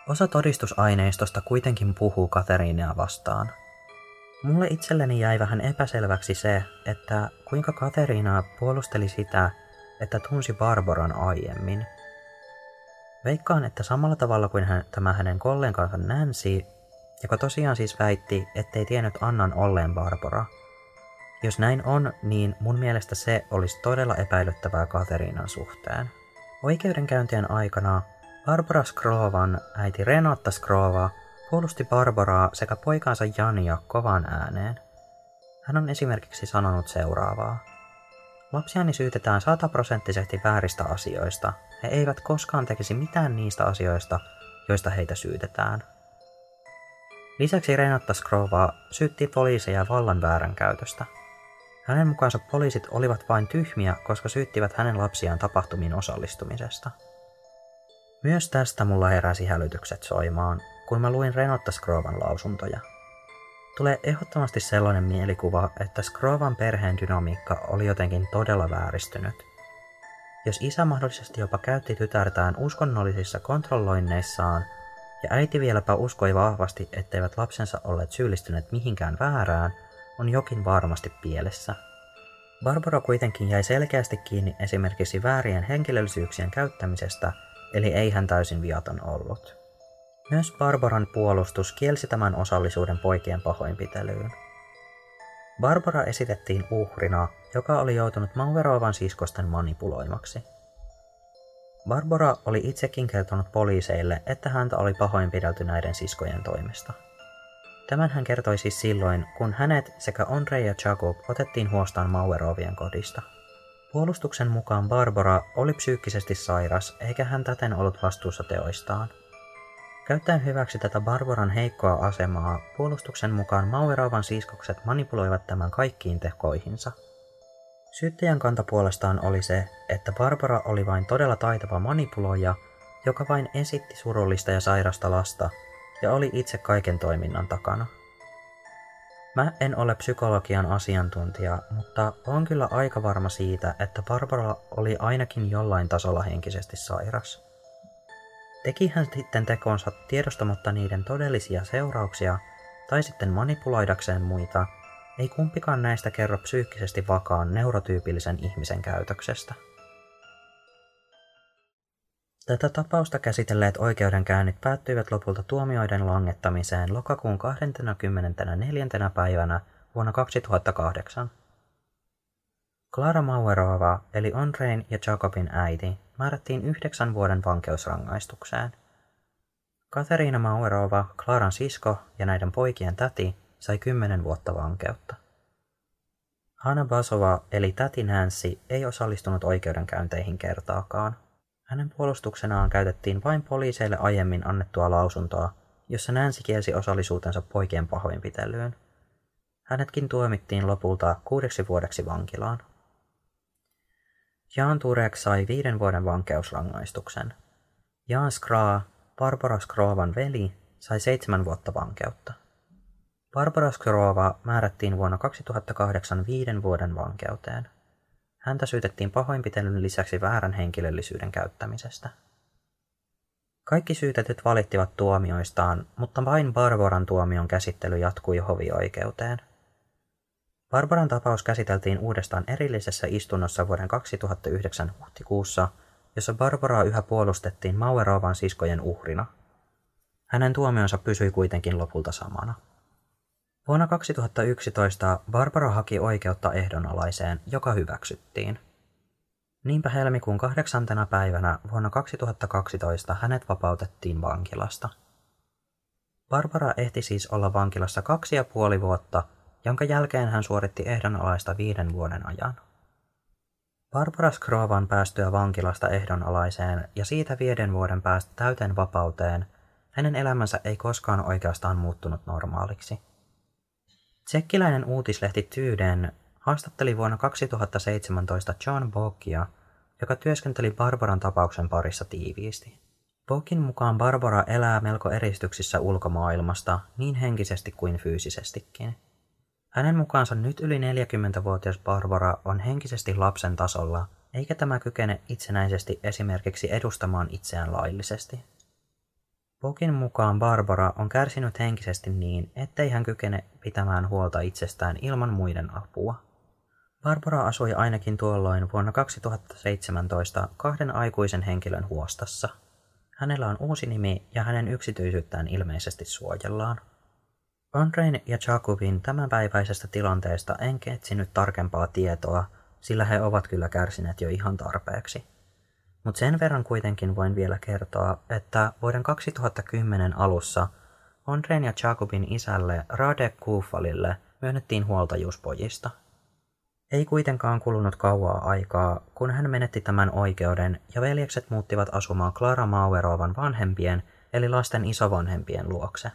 Osa todistusaineistosta kuitenkin puhuu Katerinaa vastaan. Mulle itselleni jäi vähän epäselväksi se, että kuinka Katerina puolusteli sitä, että tunsi Barbaran aiemmin. Veikkaan, että samalla tavalla kuin hän, tämä hänen kollegansa Nancy, joka tosiaan siis väitti, ettei tiennyt Annan olleen Barbara. Jos näin on, niin mun mielestä se olisi todella epäilyttävää Katerinan suhteen. Oikeudenkäyntien aikana Barbara Skrovan äiti Renata Skrova puolusti Barbaraa sekä poikaansa Jania kovan ääneen. Hän on esimerkiksi sanonut seuraavaa. Lapsiani syytetään sataprosenttisesti vääristä asioista. He eivät koskaan tekisi mitään niistä asioista, joista heitä syytetään. Lisäksi Renatta Skrova syytti poliiseja vallan käytöstä. Hänen mukaansa poliisit olivat vain tyhmiä, koska syyttivät hänen lapsiaan tapahtumiin osallistumisesta. Myös tästä mulla heräsi hälytykset soimaan, kun mä luin Renotta Skrovan lausuntoja. Tulee ehdottomasti sellainen mielikuva, että Skrovan perheen dynamiikka oli jotenkin todella vääristynyt. Jos isä mahdollisesti jopa käytti tytärtään uskonnollisissa kontrolloinneissaan, ja äiti vieläpä uskoi vahvasti, etteivät lapsensa olleet syyllistyneet mihinkään väärään, on jokin varmasti pielessä. Barbara kuitenkin jäi selkeästi kiinni esimerkiksi väärien henkilöllisyyksien käyttämisestä, eli ei hän täysin viaton ollut. Myös Barbaran puolustus kielsi tämän osallisuuden poikien pahoinpitelyyn. Barbara esitettiin uhrina, joka oli joutunut Mauverovan siskosten manipuloimaksi. Barbara oli itsekin kertonut poliiseille, että häntä oli pahoinpidelty näiden siskojen toimesta. Tämän hän kertoi siis silloin, kun hänet sekä Andrei ja Jacob otettiin huostaan Mauerovien kodista. Puolustuksen mukaan Barbara oli psyykkisesti sairas, eikä hän täten ollut vastuussa teoistaan. Käyttäen hyväksi tätä Barbaran heikkoa asemaa, puolustuksen mukaan Mauerovan siskokset manipuloivat tämän kaikkiin tekoihinsa. Syyttäjän kanta puolestaan oli se, että Barbara oli vain todella taitava manipuloija, joka vain esitti surullista ja sairasta lasta ja oli itse kaiken toiminnan takana. Mä en ole psykologian asiantuntija, mutta on kyllä aika varma siitä, että Barbara oli ainakin jollain tasolla henkisesti sairas. Teki hän sitten tekonsa tiedostamatta niiden todellisia seurauksia, tai sitten manipuloidakseen muita, ei kumpikaan näistä kerro psyykkisesti vakaan neurotyypillisen ihmisen käytöksestä. Tätä tapausta käsitelleet oikeudenkäynnit päättyivät lopulta tuomioiden langettamiseen lokakuun 24. päivänä vuonna 2008. Klara Mauerova, eli Andrein ja Jacobin äiti, määrättiin yhdeksän vuoden vankeusrangaistukseen. Katerina Mauerova, Klaran sisko ja näiden poikien täti, sai kymmenen vuotta vankeutta. Hanna Basova, eli täti Nancy, ei osallistunut oikeudenkäynteihin kertaakaan. Hänen puolustuksenaan käytettiin vain poliiseille aiemmin annettua lausuntoa, jossa Nancy kielsi osallisuutensa poikien pahoinpitelyyn. Hänetkin tuomittiin lopulta kuudeksi vuodeksi vankilaan. Jan Turek sai viiden vuoden vankeusrangaistuksen. Jan Skraa, Barbara Skrovan veli, sai seitsemän vuotta vankeutta. Barbara Skrova määrättiin vuonna 2008 viiden vuoden vankeuteen. Häntä syytettiin pahoinpitelyn lisäksi väärän henkilöllisyyden käyttämisestä. Kaikki syytetyt valittivat tuomioistaan, mutta vain Barbaran tuomion käsittely jatkui hovioikeuteen. Barbaran tapaus käsiteltiin uudestaan erillisessä istunnossa vuoden 2009 huhtikuussa, jossa Barbaraa yhä puolustettiin Mauerovan siskojen uhrina. Hänen tuomionsa pysyi kuitenkin lopulta samana. Vuonna 2011 Barbara haki oikeutta ehdonalaiseen, joka hyväksyttiin. Niinpä helmikuun kahdeksantena päivänä vuonna 2012 hänet vapautettiin vankilasta. Barbara ehti siis olla vankilassa kaksi ja puoli vuotta, jonka jälkeen hän suoritti ehdonalaista viiden vuoden ajan. Barbara Skrovan päästyä vankilasta ehdonalaiseen ja siitä viiden vuoden päästä täyteen vapauteen, hänen elämänsä ei koskaan oikeastaan muuttunut normaaliksi. Tsekkiläinen uutislehti Tyyden haastatteli vuonna 2017 John Bokia, joka työskenteli Barbaran tapauksen parissa tiiviisti. Bokin mukaan Barbara elää melko eristyksissä ulkomaailmasta, niin henkisesti kuin fyysisestikin. Hänen mukaansa nyt yli 40-vuotias Barbara on henkisesti lapsen tasolla, eikä tämä kykene itsenäisesti esimerkiksi edustamaan itseään laillisesti. Bokin mukaan Barbara on kärsinyt henkisesti niin, ettei hän kykene pitämään huolta itsestään ilman muiden apua. Barbara asui ainakin tuolloin vuonna 2017 kahden aikuisen henkilön huostassa. Hänellä on uusi nimi ja hänen yksityisyyttään ilmeisesti suojellaan. Andrein ja Jakubin tämänpäiväisestä tilanteesta en ketsinyt tarkempaa tietoa, sillä he ovat kyllä kärsineet jo ihan tarpeeksi. Mutta sen verran kuitenkin voin vielä kertoa, että vuoden 2010 alussa Andrein ja Jakubin isälle Radek Kufalille myönnettiin huoltajuuspojista. Ei kuitenkaan kulunut kauaa aikaa, kun hän menetti tämän oikeuden ja veljekset muuttivat asumaan Klara Mauerovan vanhempien eli lasten isovanhempien luokse.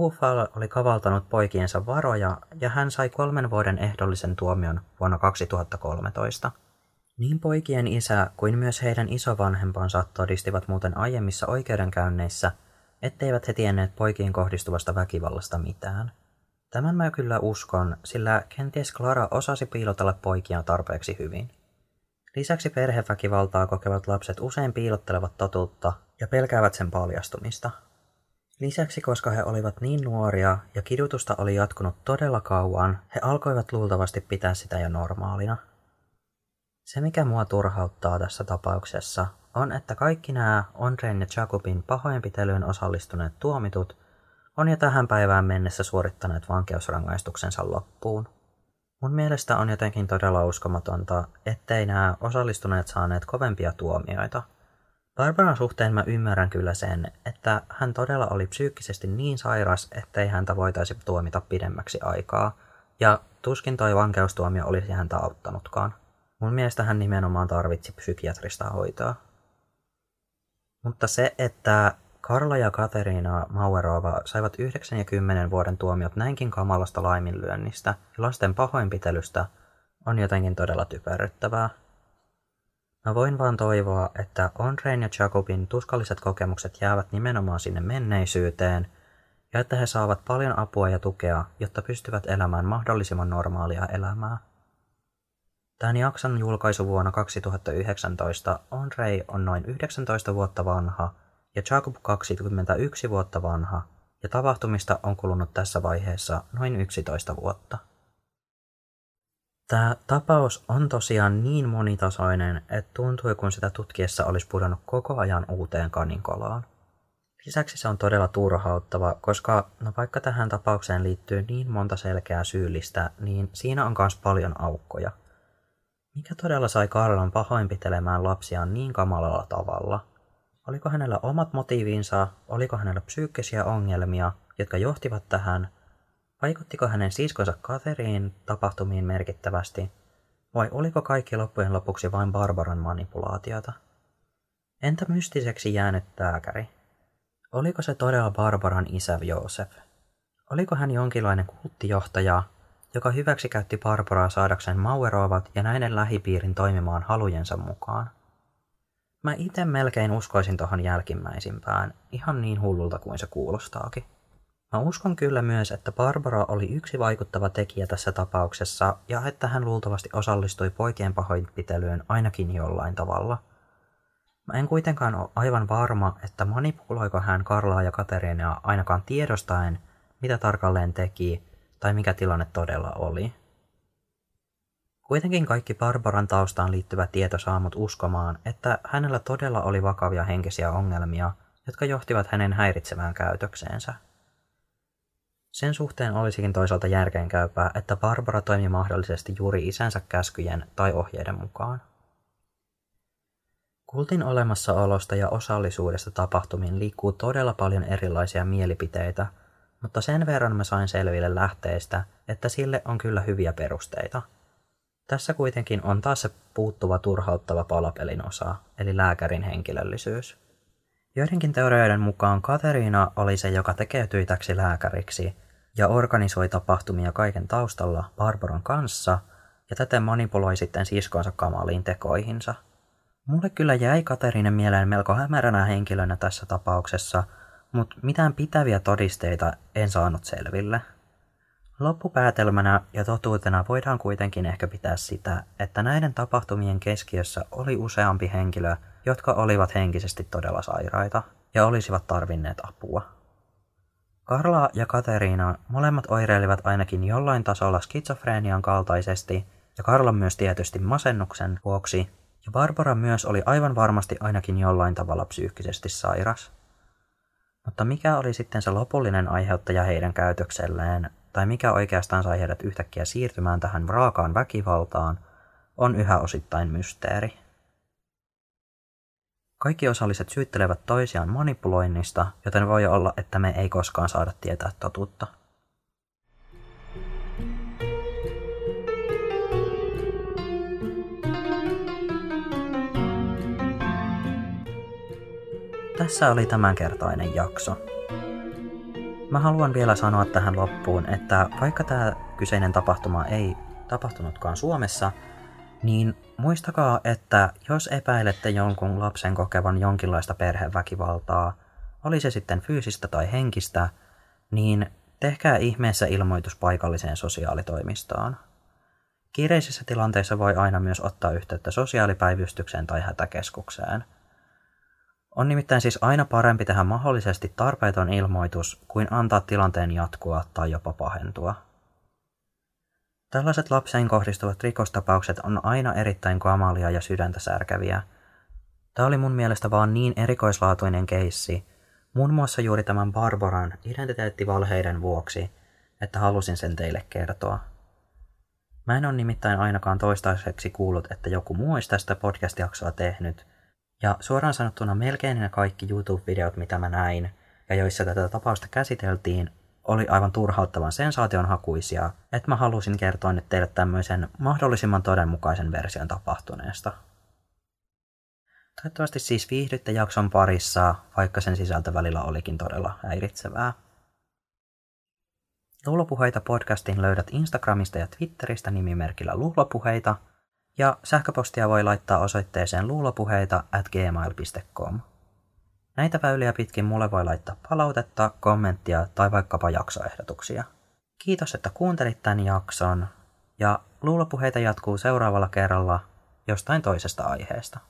Kufal oli kavaltanut poikiensa varoja ja hän sai kolmen vuoden ehdollisen tuomion vuonna 2013. Niin poikien isä kuin myös heidän isovanhempansa todistivat muuten aiemmissa oikeudenkäynneissä, etteivät he tienneet poikiin kohdistuvasta väkivallasta mitään. Tämän mä kyllä uskon, sillä kenties Clara osasi piilotella poikia tarpeeksi hyvin. Lisäksi perheväkivaltaa kokevat lapset usein piilottelevat totuutta ja pelkäävät sen paljastumista. Lisäksi koska he olivat niin nuoria ja kidutusta oli jatkunut todella kauan, he alkoivat luultavasti pitää sitä jo normaalina – se, mikä mua turhauttaa tässä tapauksessa, on, että kaikki nämä Andrein ja Jakubin pahoinpitelyyn osallistuneet tuomitut on jo tähän päivään mennessä suorittaneet vankeusrangaistuksensa loppuun. Mun mielestä on jotenkin todella uskomatonta, ettei nämä osallistuneet saaneet kovempia tuomioita. Barbaran suhteen mä ymmärrän kyllä sen, että hän todella oli psyykkisesti niin sairas, ettei häntä voitaisi tuomita pidemmäksi aikaa, ja tuskin toi vankeustuomio olisi häntä auttanutkaan. Mun mielestä hän nimenomaan tarvitsi psykiatrista hoitoa. Mutta se, että Karla ja Katerina Mauerova saivat 9 ja 10 vuoden tuomiot näinkin kamalasta laiminlyönnistä ja lasten pahoinpitelystä, on jotenkin todella typerryttävää. Mä voin vaan toivoa, että Andrein ja Jacobin tuskalliset kokemukset jäävät nimenomaan sinne menneisyyteen ja että he saavat paljon apua ja tukea, jotta pystyvät elämään mahdollisimman normaalia elämää. Tämän jakson julkaisuvuonna 2019 Andrei on noin 19 vuotta vanha ja Jacob 21 vuotta vanha, ja tapahtumista on kulunut tässä vaiheessa noin 11 vuotta. Tämä tapaus on tosiaan niin monitasoinen, että tuntui kun sitä tutkiessa olisi pudonnut koko ajan uuteen kaninkolaan. Lisäksi se on todella turhauttava, koska no vaikka tähän tapaukseen liittyy niin monta selkeää syyllistä, niin siinä on myös paljon aukkoja – mikä todella sai Karlan pahoinpitelemään lapsiaan niin kamalalla tavalla? Oliko hänellä omat motiivinsa, oliko hänellä psyykkisiä ongelmia, jotka johtivat tähän? Vaikuttiko hänen siskonsa Kateriin tapahtumiin merkittävästi? Vai oliko kaikki loppujen lopuksi vain Barbaran manipulaatiota? Entä mystiseksi jäänyt lääkäri? Oliko se todella Barbaran isä Joosef? Oliko hän jonkinlainen kulttijohtaja, joka hyväksikäytti Barbaraa saadakseen Mauerovat ja näiden lähipiirin toimimaan halujensa mukaan. Mä itse melkein uskoisin tohon jälkimmäisimpään, ihan niin hullulta kuin se kuulostaakin. Mä uskon kyllä myös, että Barbara oli yksi vaikuttava tekijä tässä tapauksessa ja että hän luultavasti osallistui poikien pahoinpitelyyn ainakin jollain tavalla. Mä en kuitenkaan ole aivan varma, että manipuloiko hän Karlaa ja Katerinaa ainakaan tiedostaen, mitä tarkalleen teki tai mikä tilanne todella oli. Kuitenkin kaikki Barbaran taustaan liittyvä tieto saa mut uskomaan, että hänellä todella oli vakavia henkisiä ongelmia, jotka johtivat hänen häiritsevään käytökseensä. Sen suhteen olisikin toisaalta järkeenkäypää, että Barbara toimi mahdollisesti juuri isänsä käskyjen tai ohjeiden mukaan. Kultin olemassaolosta ja osallisuudesta tapahtumiin liikkuu todella paljon erilaisia mielipiteitä, mutta sen verran mä sain selville lähteistä, että sille on kyllä hyviä perusteita. Tässä kuitenkin on taas se puuttuva turhauttava palapelin osa, eli lääkärin henkilöllisyys. Joidenkin teorioiden mukaan Kateriina oli se, joka tekeytyi täksi lääkäriksi ja organisoi tapahtumia kaiken taustalla Barbaran kanssa ja täten manipuloi sitten siskonsa kamaliin tekoihinsa. Mulle kyllä jäi Kateriinen mieleen melko hämäränä henkilönä tässä tapauksessa, mutta mitään pitäviä todisteita en saanut selville. Loppupäätelmänä ja totuutena voidaan kuitenkin ehkä pitää sitä, että näiden tapahtumien keskiössä oli useampi henkilö, jotka olivat henkisesti todella sairaita ja olisivat tarvinneet apua. Karla ja Kateriina molemmat oireilivat ainakin jollain tasolla skitsofreenian kaltaisesti, ja Karla myös tietysti masennuksen vuoksi, ja Barbara myös oli aivan varmasti ainakin jollain tavalla psyykkisesti sairas. Mutta mikä oli sitten se lopullinen aiheuttaja heidän käytökselleen, tai mikä oikeastaan sai heidät yhtäkkiä siirtymään tähän raakaan väkivaltaan, on yhä osittain mysteeri. Kaikki osalliset syyttelevät toisiaan manipuloinnista, joten voi olla, että me ei koskaan saada tietää totuutta. Tässä oli tämänkertainen jakso. Mä haluan vielä sanoa tähän loppuun, että vaikka tämä kyseinen tapahtuma ei tapahtunutkaan Suomessa, niin muistakaa, että jos epäilette jonkun lapsen kokevan jonkinlaista perheväkivaltaa, oli se sitten fyysistä tai henkistä, niin tehkää ihmeessä ilmoitus paikalliseen sosiaalitoimistoon. Kiireisissä tilanteissa voi aina myös ottaa yhteyttä sosiaalipäivystykseen tai hätäkeskukseen – on nimittäin siis aina parempi tehdä mahdollisesti tarpeeton ilmoitus kuin antaa tilanteen jatkua tai jopa pahentua. Tällaiset lapseen kohdistuvat rikostapaukset on aina erittäin kamalia ja sydäntä särkeviä. Tämä oli mun mielestä vaan niin erikoislaatuinen keissi, muun muassa juuri tämän Barbaran identiteettivalheiden vuoksi, että halusin sen teille kertoa. Mä en ole nimittäin ainakaan toistaiseksi kuullut, että joku muu olisi tästä podcast-jaksoa tehnyt, ja suoraan sanottuna melkein ne kaikki YouTube-videot, mitä mä näin, ja joissa tätä tapausta käsiteltiin, oli aivan turhauttavan sensaationhakuisia, että mä halusin kertoa nyt teille tämmöisen mahdollisimman todenmukaisen version tapahtuneesta. Toivottavasti siis viihdytte jakson parissa, vaikka sen sisältö välillä olikin todella häiritsevää. Luulopuheita podcastin löydät Instagramista ja Twitteristä nimimerkillä Luulopuheita – ja sähköpostia voi laittaa osoitteeseen luulopuheita at gmail.com. Näitä väyliä pitkin mulle voi laittaa palautetta, kommenttia tai vaikkapa jaksoehdotuksia. Kiitos, että kuuntelit tämän jakson, ja luulopuheita jatkuu seuraavalla kerralla jostain toisesta aiheesta.